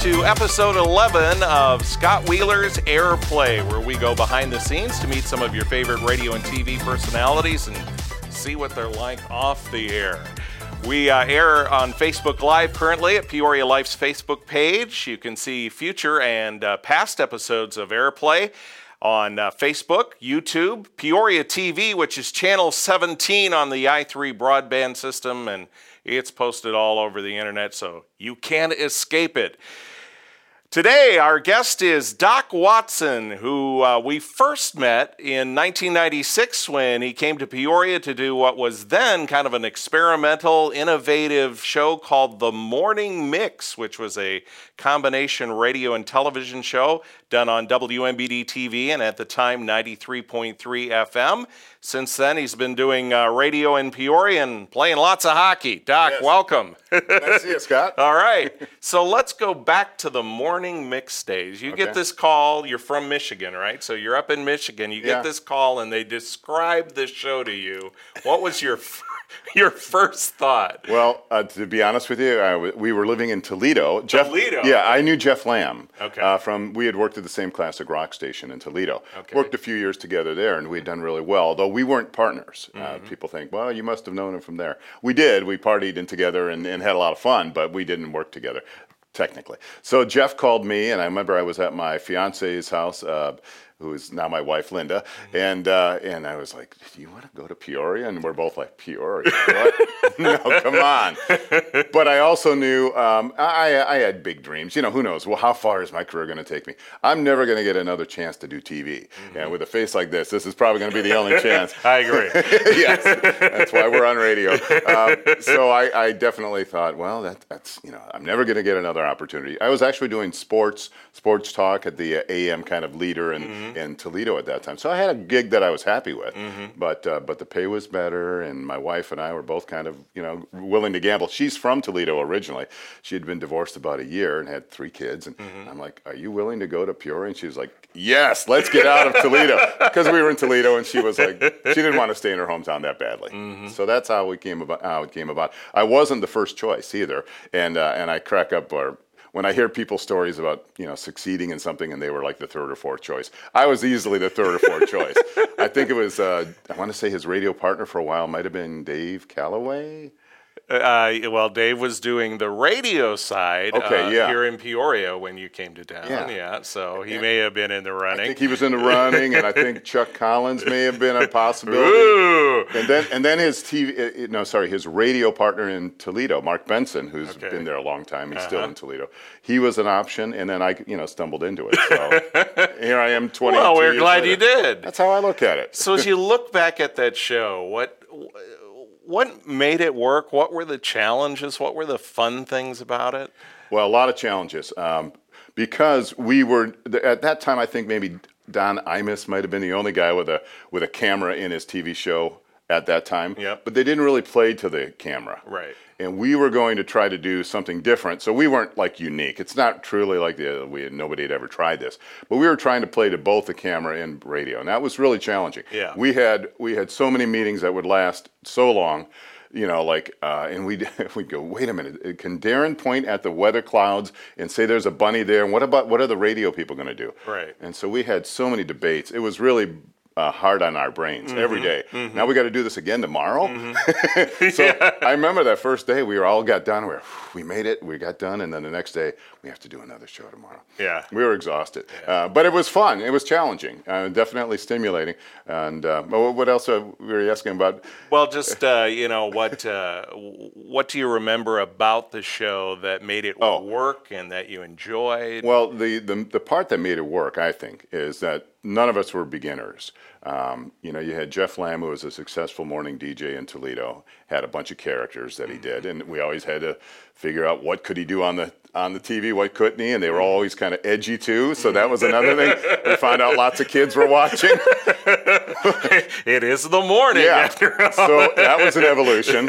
to episode 11 of Scott Wheeler's Airplay, where we go behind the scenes to meet some of your favorite radio and TV personalities and see what they're like off the air. We uh, air on Facebook Live currently at Peoria Life's Facebook page. You can see future and uh, past episodes of Airplay on uh, Facebook, YouTube, Peoria TV, which is channel 17 on the i3 broadband system, and it's posted all over the internet, so you can't escape it. Today, our guest is Doc Watson, who uh, we first met in 1996 when he came to Peoria to do what was then kind of an experimental, innovative show called The Morning Mix, which was a combination radio and television show done on WMBD TV and at the time 93.3 FM. Since then, he's been doing uh, radio in Peoria and playing lots of hockey. Doc, Yes. welcome. nice to see you, Scott. All right. So let's go back to the morning mix days. You get this call. You're from Michigan, right? So you're up in Michigan. You get this call, and they describe the show to you. What was your your first thought? Well, uh, to be honest with you, w- we were living in Toledo. Jeff, Toledo? Yeah, I knew Jeff Lamb. Okay. Uh, from we had worked at the same classic rock station in Toledo. Okay. Worked a few years together there, and we had done really well. Though we weren't partners. Uh, Mm-hmm. people think, well, you must have known him from there. We did. We partied in together and, and had a lot of fun, but we didn't work together. Technically, so Jeff called me, and I remember I was at my fiance's house, uh, who is now my wife, Linda, Mm-hmm. and uh, and I was like, "Do you want to go to Peoria?" And we're both like, "Peoria? What? no, come on." but I also knew um, I, I had big dreams. You know, who knows? Well, how far is my career going to take me? I'm never going to get another chance to do TV. And with a face like this, this is probably going to be the only chance. I agree. yes, that's why we're on radio. Um, so I, I definitely thought, well, that, that's you know, I'm never going to get another opportunity. I was actually doing sports, sports talk at the uh, AM kind of leader in, in Toledo at that time. So I had a gig that I was happy with, but uh, but the pay was better, and my wife and I were both kind of you know willing to gamble. She's from Toledo originally. She had been divorced about a year and had three kids, and I'm like, are you willing to go to Peoria? And she was like, yes, let's get out of Toledo because we were in Toledo, and she was like, she didn't want to stay in her hometown that badly. So that's how we came about. How it came about. I wasn't the first choice either, and uh, and I crack up or. When I hear people's stories about you know succeeding in something and they were like the third or fourth choice, I was easily the third or fourth choice. I think it was uh, I want to say his radio partner for a while might have been Dave Calloway. Uh, well, Dave was doing the radio side Okay, uh, yeah. here in Peoria when you came to town. Yeah. yeah so he may have been in the I running. think he was in the running, and I think Chuck Collins may have been a possibility. Ooh. And then, and then his TV, uh, no, sorry, his radio partner in Toledo, Mark Benson, who's Okay. been there a long time. He's Uh-huh. still in Toledo. He was an option, and then I, you know, stumbled into it. So here I am, twenty. Well, we're glad later. you did. That's how I look at it. So as you look back at that show, what what made it work? What were the challenges? What were the fun things about it? Well, a lot of challenges um, because we were at that time. I think maybe Don Imus might have been the only guy with a with a camera in his TV show at that time. Yep. But they didn't really play to the camera. Right. And we were going to try to do something different, so we weren't like unique. It's not truly like the we had, nobody had ever tried this, but we were trying to play to both the camera and radio, and that was really challenging. Yeah. We had we had so many meetings that would last so long, you know, like, uh, and we'd, we'd go, wait a minute, can Darren point at the weather clouds and say there's a bunny there? And what about, what are the radio people going to do? Right. And so we had so many debates. It was really uh, hard on our brains Mm-hmm. every day. Now we got to do this again tomorrow. so I remember that first day we were all got done. We were, we made it. We got done, and then the next day we have to do another show tomorrow. Yeah. We were exhausted, uh, but it was fun. It was challenging, uh, definitely stimulating. And uh, what else uh, were you asking about? Well, just uh, you know, what uh, what do you remember about the show that made it Oh. work and that you enjoyed? Well, the, the the part that made it work, I think, is that none of us were beginners. Um, you know, you had Jeff Lamb, who was a successful morning DJ in Toledo, had a bunch of characters that he did, and we always had to figure out what could he do on the on the TV, what couldn't he, and they were always kind of edgy too. So that was another thing. We found out lots of kids were watching. it is the morning Yeah. after all. so that was an evolution.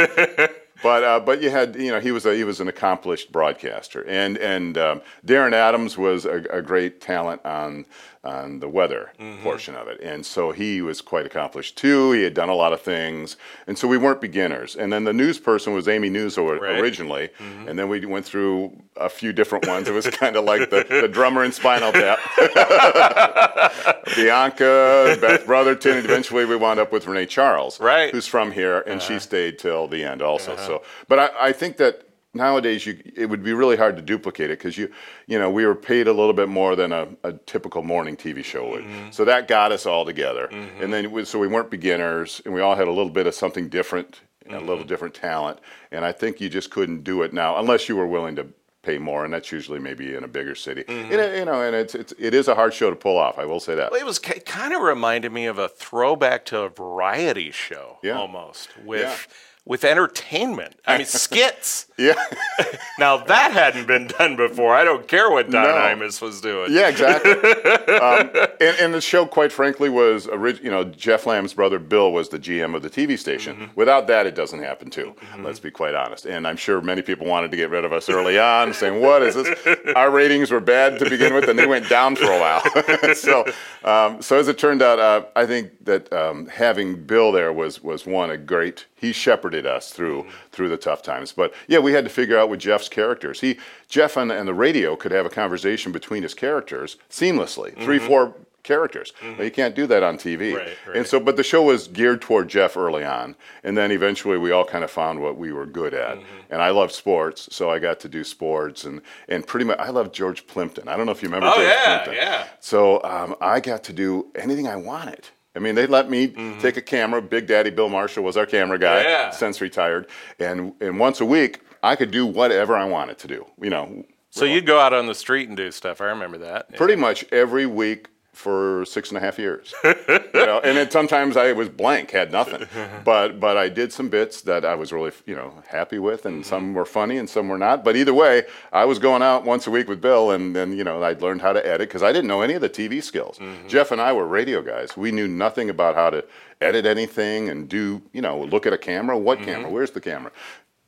But uh, but you had you know he was a, he was an accomplished broadcaster and and um, Darren Adams was a, a great talent on on the weather mm-hmm. portion of it. And so he was quite accomplished too. He had done a lot of things. And so we weren't beginners. And then the news person was Amy News or- Right. originally. Mm-hmm. And then we went through a few different ones. It was kind of like the, the drummer in Spinal Tap. Bianca, Beth Brotherton, and eventually we wound up with Renee Charles, Right. Uh-huh. who's from here, and she uh-huh. stayed till the end also. Uh-huh. So, but I, I think that nowadays you it would be really hard to duplicate it because you you know we were paid a little bit more than a, a typical morning TV show would, Mm-hmm. so that got us all together, and then it was, so we weren't beginners, and we all had a little bit of something different, and a Mm-hmm. little different talent, and I think you just couldn't do it now unless you were willing to. Pay more, and that's usually maybe in a bigger city. Mm-hmm. And you know, and it's, it's it is a hard show to pull off. I will say that. Well, it was kind of reminded me of a throwback to a variety show Yeah. almost with Yeah. With entertainment. I mean skits. Yeah, Now that hadn't been done before. I don't care what Don No. Imus was doing. Yeah, exactly. um, and, and the show, quite frankly, was orig- you know Jeff Lamb's brother Bill was the GM of the TV station. Mm-hmm. Without that, it doesn't happen too. Let's be quite honest. And I'm sure many people wanted to get rid of us early on, saying, "What is this?" Our ratings were bad to begin with, and they went down for a while. so, um, so as it turned out, uh, I think that um, having Bill there was was one a great. He shepherded us through through the tough times. But yeah, we had to figure out with Jeff's characters. He Jeff and, and the radio could have a conversation between his characters seamlessly. Three, mm-hmm. four characters. Now, mm-hmm. you can't do that on TV. Right, right. And so, but the show was geared toward Jeff early on, and then eventually we all kind of found what we were good at. Mm-hmm. And I love sports, so I got to do sports, and and pretty much I love George Plimpton. I don't know if you remember Oh, George yeah, Plimpton. yeah. So um, I got to do anything I wanted. I mean, they let me mm-hmm. take a camera. Big Daddy Bill Marshall was our camera guy, Yeah. since retired, and and once a week I could do whatever I wanted to do. You know, So you'd go out on the street and do stuff. I remember that. pretty much every week for six and a half years. you know, and then sometimes I was blank, had nothing. But but I did some bits that I was really you know happy with, and some mm-hmm. were funny and some were not. But either way, I was going out once a week with Bill, and then you know I'd learned how to edit because I didn't know any of the TV skills. Mm-hmm. Jeff and I were radio guys. We knew nothing about how to edit anything and do you know look at a camera. What mm-hmm. camera? Where's the camera?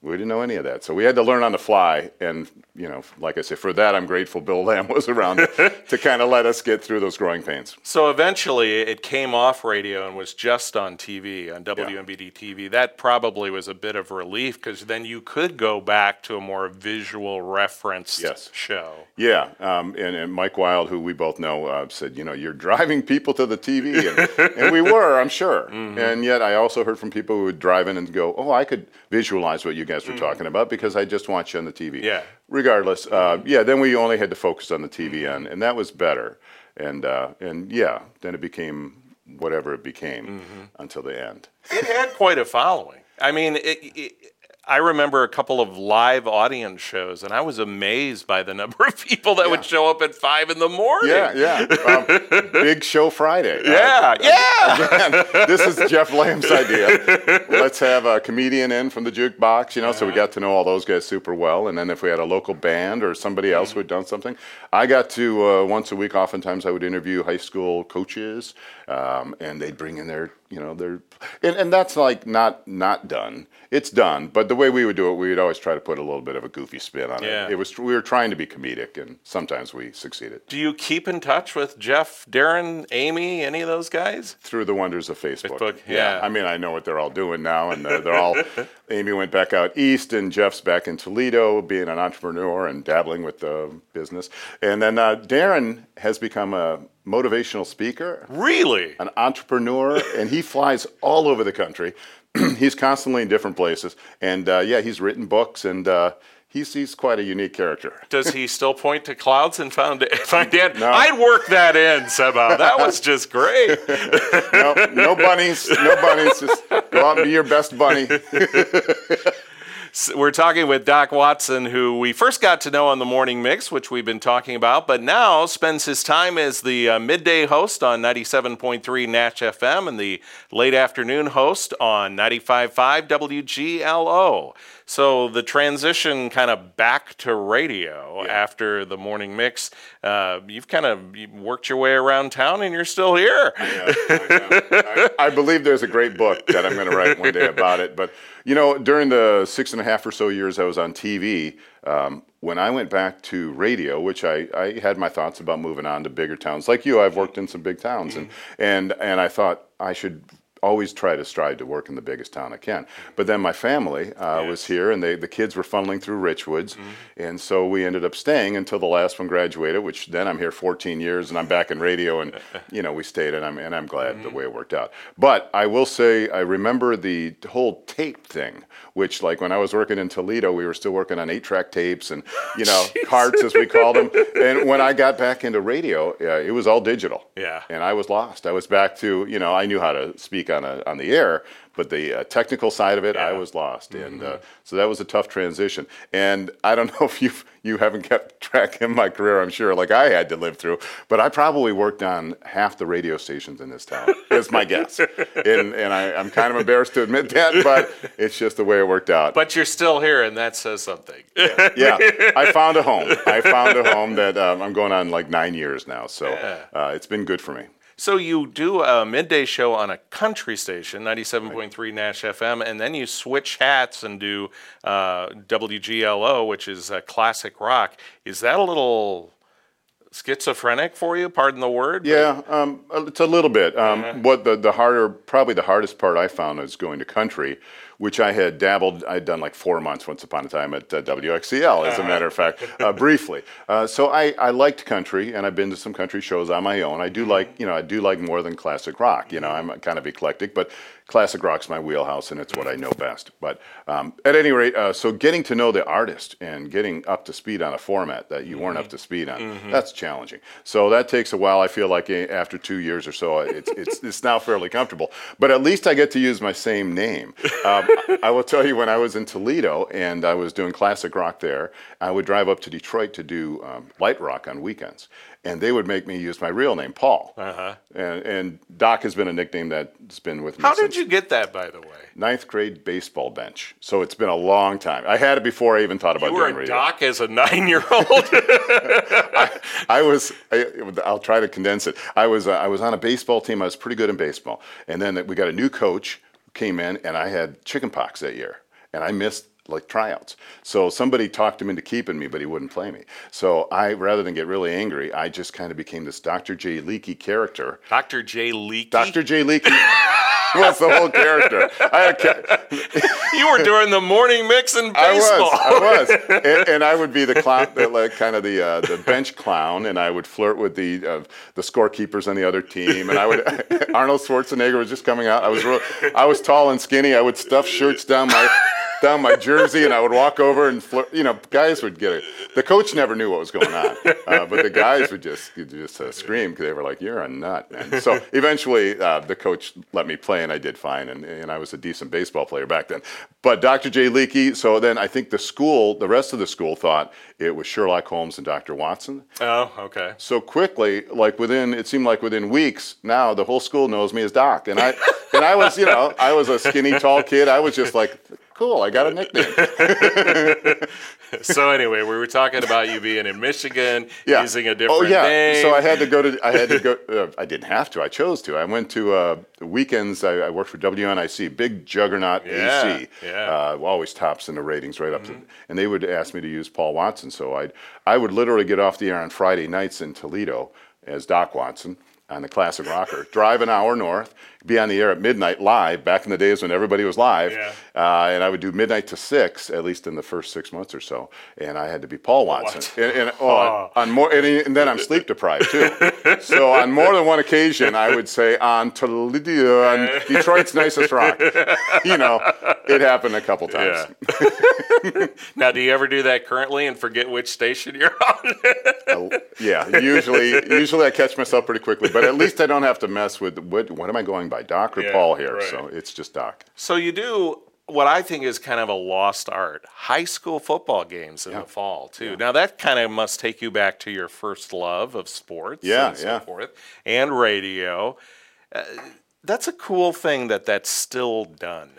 We didn't know any of that, so we had to learn on the fly. And you know, like I say, for that I'm grateful Bill Lamb was around to kind of let us get through those growing pains. So eventually it came off radio and was just on TV, on WMBD TV. That probably was a bit of relief because then you could go back to a more visual referenced Yes. show. Yeah, um, and, and Mike Wild, who we both know, uh, said, you know, you're driving people to the TV, and, and we were, I'm sure. And yet, I also heard from people who would drive in and go, oh, I could visualize what you guys were talking about because I just watch you on the TV. Yeah. Regardless, uh, yeah. Then we only had to focus on the TV end, and that was better. And uh, and yeah, then it became whatever it became until the end. It had quite a following. I mean, it, it, I remember a couple of live audience shows, and I was amazed by the number of people that would show up at five in the morning. Yeah, yeah. Um, Big Show Friday. Uh, Yeah, yeah. Again, this is Jeff Lamb's idea. Let's have a comedian in from the jukebox, you know, so we got to know all those guys super well. And then if we had a local band or somebody else who had done something, I got to uh, once a week. Oftentimes, I would interview high school coaches, um, and they'd bring in their, you know, their, and, and that's like not not done. It's done, but the way we would do it, we would always try to put a little bit of a goofy spin on Yeah. it. It was we were trying to be comedic, and sometimes we succeeded. Do you keep in touch with Jeff, Darren, Amy, any of those guys? through the wonders of Facebook. Facebook, yeah. I mean, I know what they're all doing now, and they're, they're all. Amy went back out east, and Jeff's back in Toledo, being an entrepreneur and dabbling with the business. And then uh, Darren has become a motivational speaker, Really? an entrepreneur, and he flies all over the country. he's constantly in different places, and uh, yeah, he's written books, and uh, he's he's quite a unique character. Does he still point to clouds and found find Dan? No. I'd work that in somehow. That was just great. no, no bunnies, no bunnies. Just go out and be your best bunny. We're talking with Doc Watson, who we first got to know on the Morning Mix, which we've been talking about, but now spends his time as the uh, midday host on 97.3 Nash FM and the late afternoon host on 95.5 WGLO. So the transition kind of back to radio after the Morning Mix, uh, you've kind of worked your way around town and you're still here. Yeah, I, know. I- I believe there's a great book that I'm going to write one day about it. But You know, during the six and a half or so years I was on TV, um, when I went back to radio, which I, I had my thoughts about moving on to bigger towns, like you, I've worked in some big towns, and and and I thought I should always try to strive to work in the biggest town I can. But then my family uh, was here, and they, the kids were funneling through Richwoods, and so we ended up staying until the last one graduated. Which then I'm here 14 years, and I'm back in radio, and you know we stayed, and I'm and I'm glad the way it worked out. But I will say I remember the whole tape thing, which like when I was working in Toledo, we were still working on eight-track tapes and you know carts as we called them. And when I got back into radio, uh, it was all digital. Yeah. And I was lost. I was back to you know I knew how to speak on a, on the air, but the uh, technical side of it, I was lost, and uh, so that was a tough transition. And I don't know if you you haven't kept track in my career, I'm sure, like I had to live through, but I probably worked on half the radio stations in this town. is my guess, and and I, I'm kind of embarrassed to admit that, but it's just the way it worked out. But you're still here, and that says something. yeah, I found a home. I found a home that um, I'm going on like nine years now, so uh, it's been good for me. So you do a midday show on a country station, 97.3 Nash FM, and then you switch hats and do uh, WGLO, which is uh, classic rock. Is that a little schizophrenic for you? Pardon the word. Yeah, um, it's a little bit. Um, What the, the harder, probably the hardest part I found is going to country, which I had dabbled. I'd done like four months once upon a time at uh, WXCL, as a matter of fact, uh, briefly. Uh, so I, I liked country, and I've been to some country shows on my own. I do like, you know, I do like more than classic rock. You know, I'm kind of eclectic, but classic rock's my wheelhouse, and it's what I know best. But um, at any rate, uh, so getting to know the artist and getting up to speed on a format that you weren't up to speed on, that's challenging. So that takes a while. I feel like eh, after two years or so, it's, it's, it's now fairly comfortable. But at least I get to use my same name. Um, I will tell you, when I was in Toledo and I was doing classic rock there, I would drive up to Detroit to do um, light rock on weekends. And they would make me use my real name, Paul. Uh-huh. And, and Doc has been a nickname that's been with me How did you get that, by the way? ninth grade baseball bench. So it's been a long time. I had it before I even thought about You were doing radio. doc as a nine-year-old. I was. I, I'll try to condense it. I was. Uh, I was on a baseball team. I was pretty good in baseball, and then we got a new coach who came in, and I had chickenpox that year, and I missed like tryouts. So somebody talked him into keeping me, but he wouldn't play me. So I, rather than get really angry, I just kind of became this Dr. J. Leakey character. Dr. J. Leakey. Dr. J. Leakey was the whole character. I You were doing the morning mix in I baseball. was, I was, and, and I would be the clown, the, like kind of the uh, the bench clown, and I would flirt with the uh, the scorekeepers on the other team, and I would Arnold Schwarzenegger was just coming out. I was real, I was tall and skinny. I would stuff shirts down my down my jersey, and I would walk over and flirt. You know, guys would get it. The coach never knew what was going on, uh, but the guys would just just uh, scream because they were like, "You're a nut." Man. So eventually, uh, the coach let me play, and I did fine, and, and I was a decent baseball player back then. But Dr. J. Leakey. So then I think the school, the rest of the school, thought it was Sherlock Holmes and Dr. Watson. Oh, okay. So quickly, like within, it seemed like within weeks. Now the whole school knows me as Doc, and I, and I was, you know, I was a skinny, tall kid. I was just like, cool, I got a nickname. So anyway, we were talking about you being in Michigan, Yeah. using a different oh yeah. name. So I had to go to. I had to go. Uh, I didn't have to. I chose to. I went to uh, the weekends. I, I worked for WNIC, big juggernaut Yeah, AC. yeah. Uh, always tops in the ratings, right up to. And they would ask me to use Paul Watson. So I'd, I would literally get off the air on Friday nights in Toledo as Doc Watson on the classic rocker, drive an hour north, be on the air at midnight live. Back in the days when everybody was live, Yeah. uh, and I would do midnight to six, at least in the first six months or so. And I had to be Paul Watson. Watson. And, and, oh, on more, and, and then I'm sleep deprived too. so on more than one occasion, I would say on Toledo, on Detroit's nicest rock. You know, it happened a couple times. Yeah. now, do you ever do that currently and forget which station you're on? Uh, yeah, usually, usually I catch myself pretty quickly, but at least I don't have to mess with what, what am I going by, Doc or Yeah, Paul here? right. So it's just Doc. so you do what I think is kind of a lost art: high school football games in the fall too. Now that kind of must take you back to your first love of sports, Yeah, and so yeah. forth, and radio. Uh, that's a cool thing that that's still done.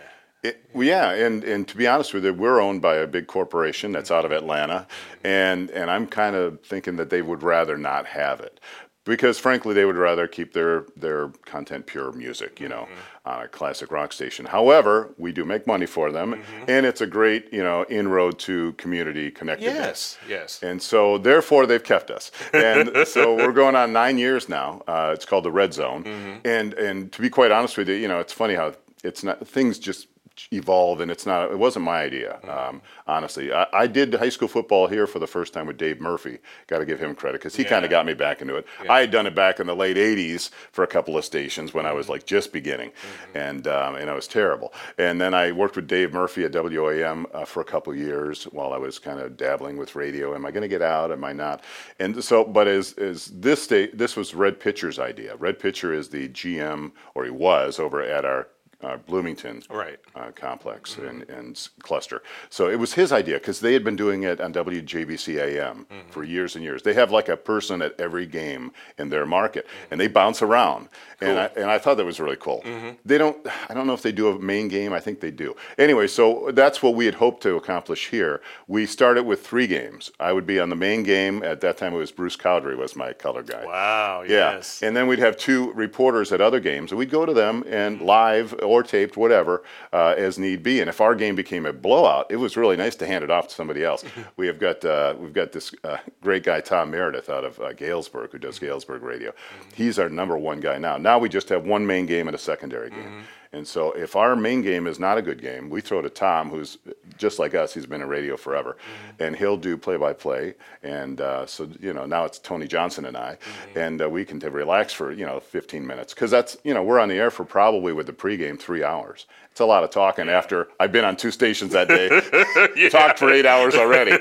It, yeah, and, and to be honest with you, we're owned by a big corporation that's out of Atlanta, and and I'm kind of thinking that they would rather not have it. because frankly they would rather keep their their content pure music you know mm-hmm. on a classic rock station however we do make money for them mm-hmm. and it's a great you know inroad to community connectedness yes yes and so therefore they've kept us and so we're going on nine years now uh, it's called the red zone mm-hmm. and and to be quite honest with you you know it's funny how it's not things just evolve and it's not it wasn't my idea. Um, honestly I, I, did high school football here for the first time with dave murphy. Got to give him credit because he yeah. kind of got me back into it. Yeah. i had done it back in the late 80s for a couple of stations when i was like just beginning mm-hmm. and um, and i was terrible. And then i worked with dave murphy at wam uh, for a couple of years while i was kind of dabbling with radio. Am i going to get out? Am i not? And so but as, as this state this was red pitcher's idea. Red pitcher is the gm or he was over at our uh, Bloomington right. uh, complex mm-hmm. and, and cluster. So it was his idea because they had been doing it on WJBC AM mm-hmm. for years and years. They have like a person at every game in their market, mm-hmm. and they bounce around. Cool. And I, and I thought that was really cool. Mm-hmm. They don't. I don't know if they do a main game. I think they do. Anyway, so that's what we had hoped to accomplish here. We started with three games. I would be on the main game. At that time, it was Bruce Cowdery was my color guy. Wow. Yeah. Yes. And then we'd have two reporters at other games, and we'd go to them and live or taped, whatever, uh, as need be. And if our game became a blowout, it was really nice to hand it off to somebody else. we have got uh, we've got this uh, great guy Tom Meredith out of uh, Galesburg who does Galesburg radio. He's our number one guy now. Now we just have one main game and a secondary game. Mm-hmm. And so if our main game is not a good game, we throw to Tom, who's just like us. He's been in radio forever, mm-hmm. and he'll do play-by-play. And uh, so you know now it's Tony Johnson and I, mm-hmm. and uh, we can relax for you know 15 minutes because that's you know we're on the air for probably with the pregame three hours. It's a lot of talking after I've been on two stations that day, yeah. talked for eight hours already.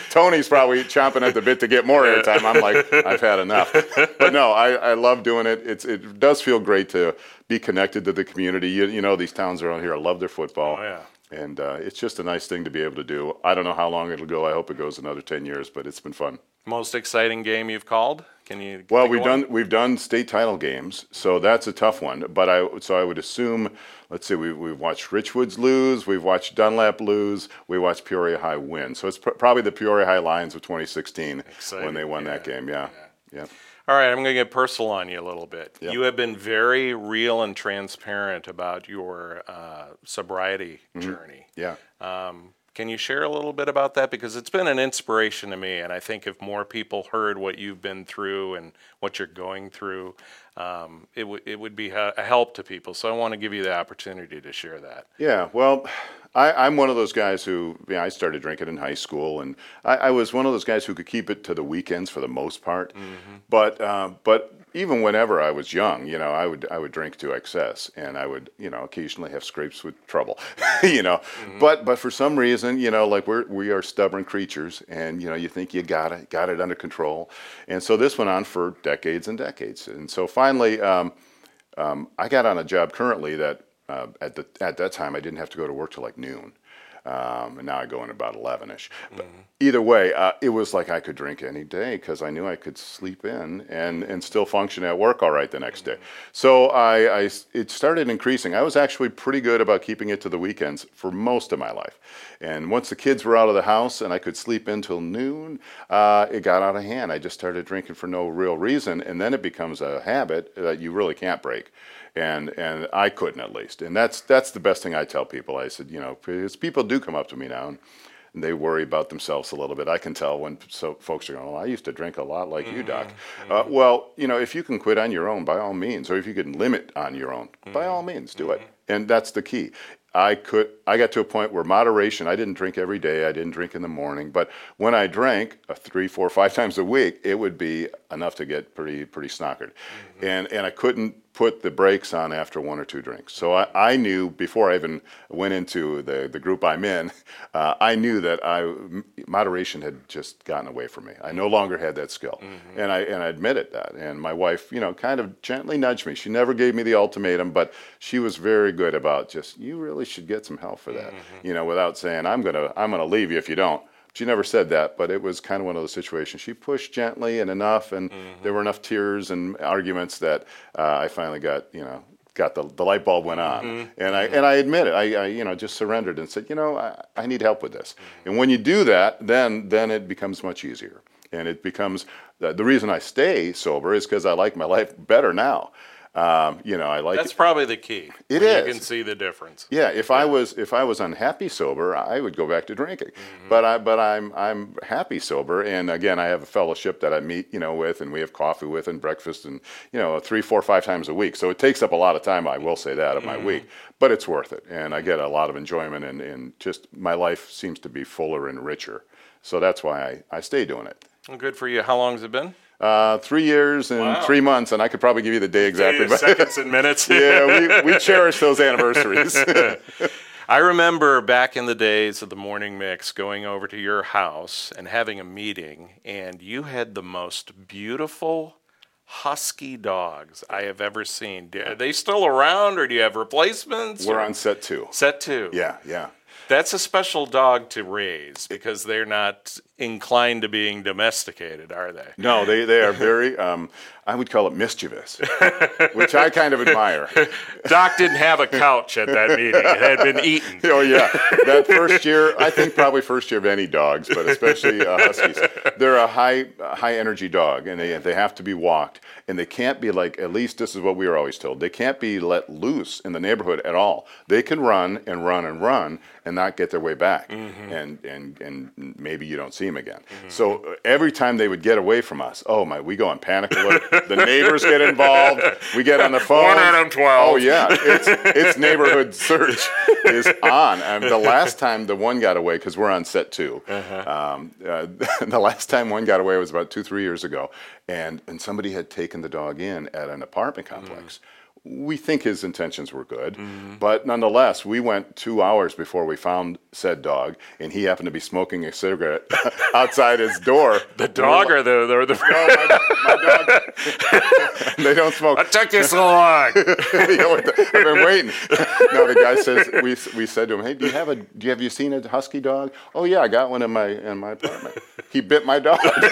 Tony's probably chomping at the bit to get more airtime. I'm like, I've had enough. But no, I, I love doing it. It's it does feel great to be connected to the community. You, you know, these towns around here, I love their football. Oh, yeah. And uh, it's just a nice thing to be able to do. I don't know how long it'll go. I hope it goes another 10 years, but it's been fun. Most exciting game you've called? Can you? Well, we've done we've done state title games, so that's a tough one. But I so I would assume, let's see, we've, we've watched Richwoods lose, we've watched Dunlap lose, we watched Peoria High win. So it's pr- probably the Peoria High Lions of 2016 Exciting. when they won yeah. that game. Yeah. yeah. yeah. All right, I'm going to get personal on you a little bit. Yep. You have been very real and transparent about your uh, sobriety mm-hmm. journey. Yeah. Um, can you share a little bit about that? Because it's been an inspiration to me, and I think if more people heard what you've been through and what you're going through, um, it, w- it would be a help to people. So I want to give you the opportunity to share that. Yeah, well, I, am one of those guys who, you know, I started drinking in high school, and I, I, was one of those guys who could keep it to the weekends for the most part. Mm-hmm. But, uh, but even whenever I was young, you know, I would I would drink to excess, and I would, you know, occasionally have scrapes with trouble, you know. Mm-hmm. But but for some reason, you know, like we're we are stubborn creatures, and you know, you think you got it, got it under control, and so this went on for decades and decades, and so finally. Um, um, I got on a job currently that uh, at the at that time I didn't have to go to work till like noon, um, and now I go in about eleven ish. But mm-hmm. either way, uh, it was like I could drink any day because I knew I could sleep in and and still function at work all right the next mm-hmm. day. So I, I it started increasing. I was actually pretty good about keeping it to the weekends for most of my life, and once the kids were out of the house and I could sleep until noon, uh, it got out of hand. I just started drinking for no real reason, and then it becomes a habit that you really can't break and and I couldn't at least. And that's that's the best thing I tell people. I said, you know, because people do come up to me now and, and they worry about themselves a little bit. I can tell when so folks are going, well, I used to drink a lot like mm-hmm. you, Doc. Mm-hmm. Uh, well, you know, if you can quit on your own, by all means, or if you can limit on your own, mm-hmm. by all means, do it. Mm-hmm. And that's the key. I could I got to a point where moderation I didn't drink every day I didn't drink in the morning but when I drank uh, three four five times a week it would be enough to get pretty pretty snockered mm-hmm. and and I couldn't put the brakes on after one or two drinks. So I, I knew before I even went into the, the group I'm in, uh, I knew that I moderation had just gotten away from me. I no longer had that skill, mm-hmm. and I and I admitted that. And my wife, you know, kind of gently nudged me. She never gave me the ultimatum, but she was very good about just you really should get some help for that. Mm-hmm. You know, without saying I'm gonna I'm gonna leave you if you don't. She never said that, but it was kind of one of those situations. She pushed gently and enough, and mm-hmm. there were enough tears and arguments that uh, I finally got, you know, got the, the light bulb went on, mm-hmm. and I and I admit it. I, I, you know just surrendered and said, you know, I, I need help with this. Mm-hmm. And when you do that, then then it becomes much easier. and it becomes the, the reason I stay sober is because I like my life better now. Um, you know, I like That's probably the key. It is. You can see the difference. yeah, if I was if I was unhappy sober, I would go back to drinking. But I but I'm I'm happy sober, and again, I have a fellowship that I meet you know with, and we have coffee with, and breakfast, and you know three, four, five times a week. So it takes up a lot of time. I will say that of my week, but it's worth it, and I get a lot of enjoyment, and and just my life seems to be fuller and richer. So that's why I I stay doing it. Well, good for you. How long has it been? Uh, three years and Wow. three months, and I could probably give you the day exactly. but- Seconds and minutes. yeah, we, we cherish those anniversaries. I remember back in the days of the morning mix going over to your house and having a meeting, and you had the most beautiful husky dogs I have ever seen. Are they still around, or do you have replacements? We're or- on set two. set two. Yeah, yeah. That's a special dog to raise because they're not inclined to being domesticated, are they? No, they, they are very, um, I would call it mischievous, which I kind of admire. Doc didn't have a couch at that meeting. It had been eaten. Oh, yeah. That first year, I think probably first year of any dogs, but especially uh, Huskies, they're a high, high energy dog and they, they have to be walked. And they can't be like, at least this is what we were always told, they can't be let loose in the neighborhood at all. They can run and run and run and not get their way back. And, and, and maybe you don't see them again. So uh, every time they would get away from us, oh my, we go on panic alert. the neighbors get involved. We get on the phone. One out of 12. Oh yeah, it's, it's neighborhood search is on. Um, the last time the one got away, because we're on set 2 um, uh, the last time one got away was about two, three years ago, and and somebody had taken the dog in at an apartment complex. We think his intentions were good, mm-hmm. but nonetheless, we went two hours before we found said dog, and he happened to be smoking a cigarette outside his door. The dog or the, the, the my, my dog. they don't smoke. What took you so long? Yeah, I've been waiting. no, the guy says we, we said to him, "Hey, do you have a do you have you seen a husky dog? Oh yeah, I got one in my in my apartment. He bit my dog. like,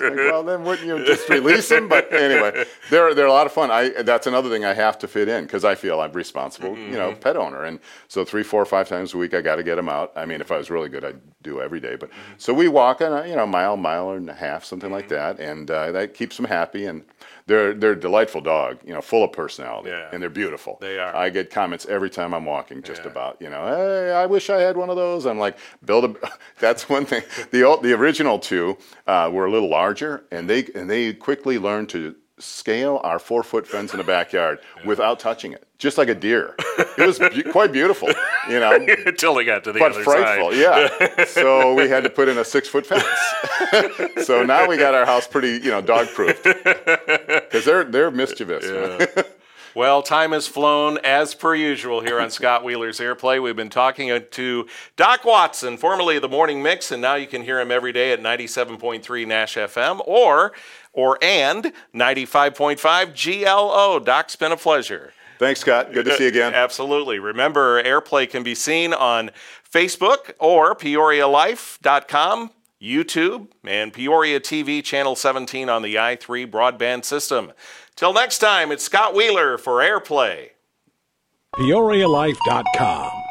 well, then wouldn't you just release him? But anyway, there are they're a lot of fun. I that's another thing I have to fit in because I feel I'm responsible, you know, pet owner, and so three, four, five times a week I got to get them out. I mean, if I was really good, I'd do every day. But so we walk on a you know mile, mile and a half, something like that, and uh, that keeps them happy and. They're they're a delightful dog, you know, full of personality, Yeah. and they're beautiful. They are. I get comments every time I'm walking, just Yeah. about you know, hey, I wish I had one of those. I'm like, build a. That's one thing. The old, the original two uh, were a little larger, and they and they quickly learned to scale our four foot fence in the backyard without touching it, just like a deer. It was be- quite beautiful, you know. Until they got to the But other frightful, side. yeah. So we had to put in a six foot fence. so now we got our house pretty, you know, dog proofed. Because they're they're mischievous. Well, time has flown as per usual here on Scott Wheeler's Airplay. We've been talking to Doc Watson, formerly of the Morning Mix, and now you can hear him every day at 97.3 Nash FM or or and 95.5 GLO. Doc, it's been a pleasure. Thanks, Scott. Good to see you again. Uh, absolutely. Remember, Airplay can be seen on Facebook or PeoriaLife.com, YouTube, and Peoria TV Channel 17 on the i3 broadband system. Till next time, it's Scott Wheeler for Airplay. PeoriaLife.com.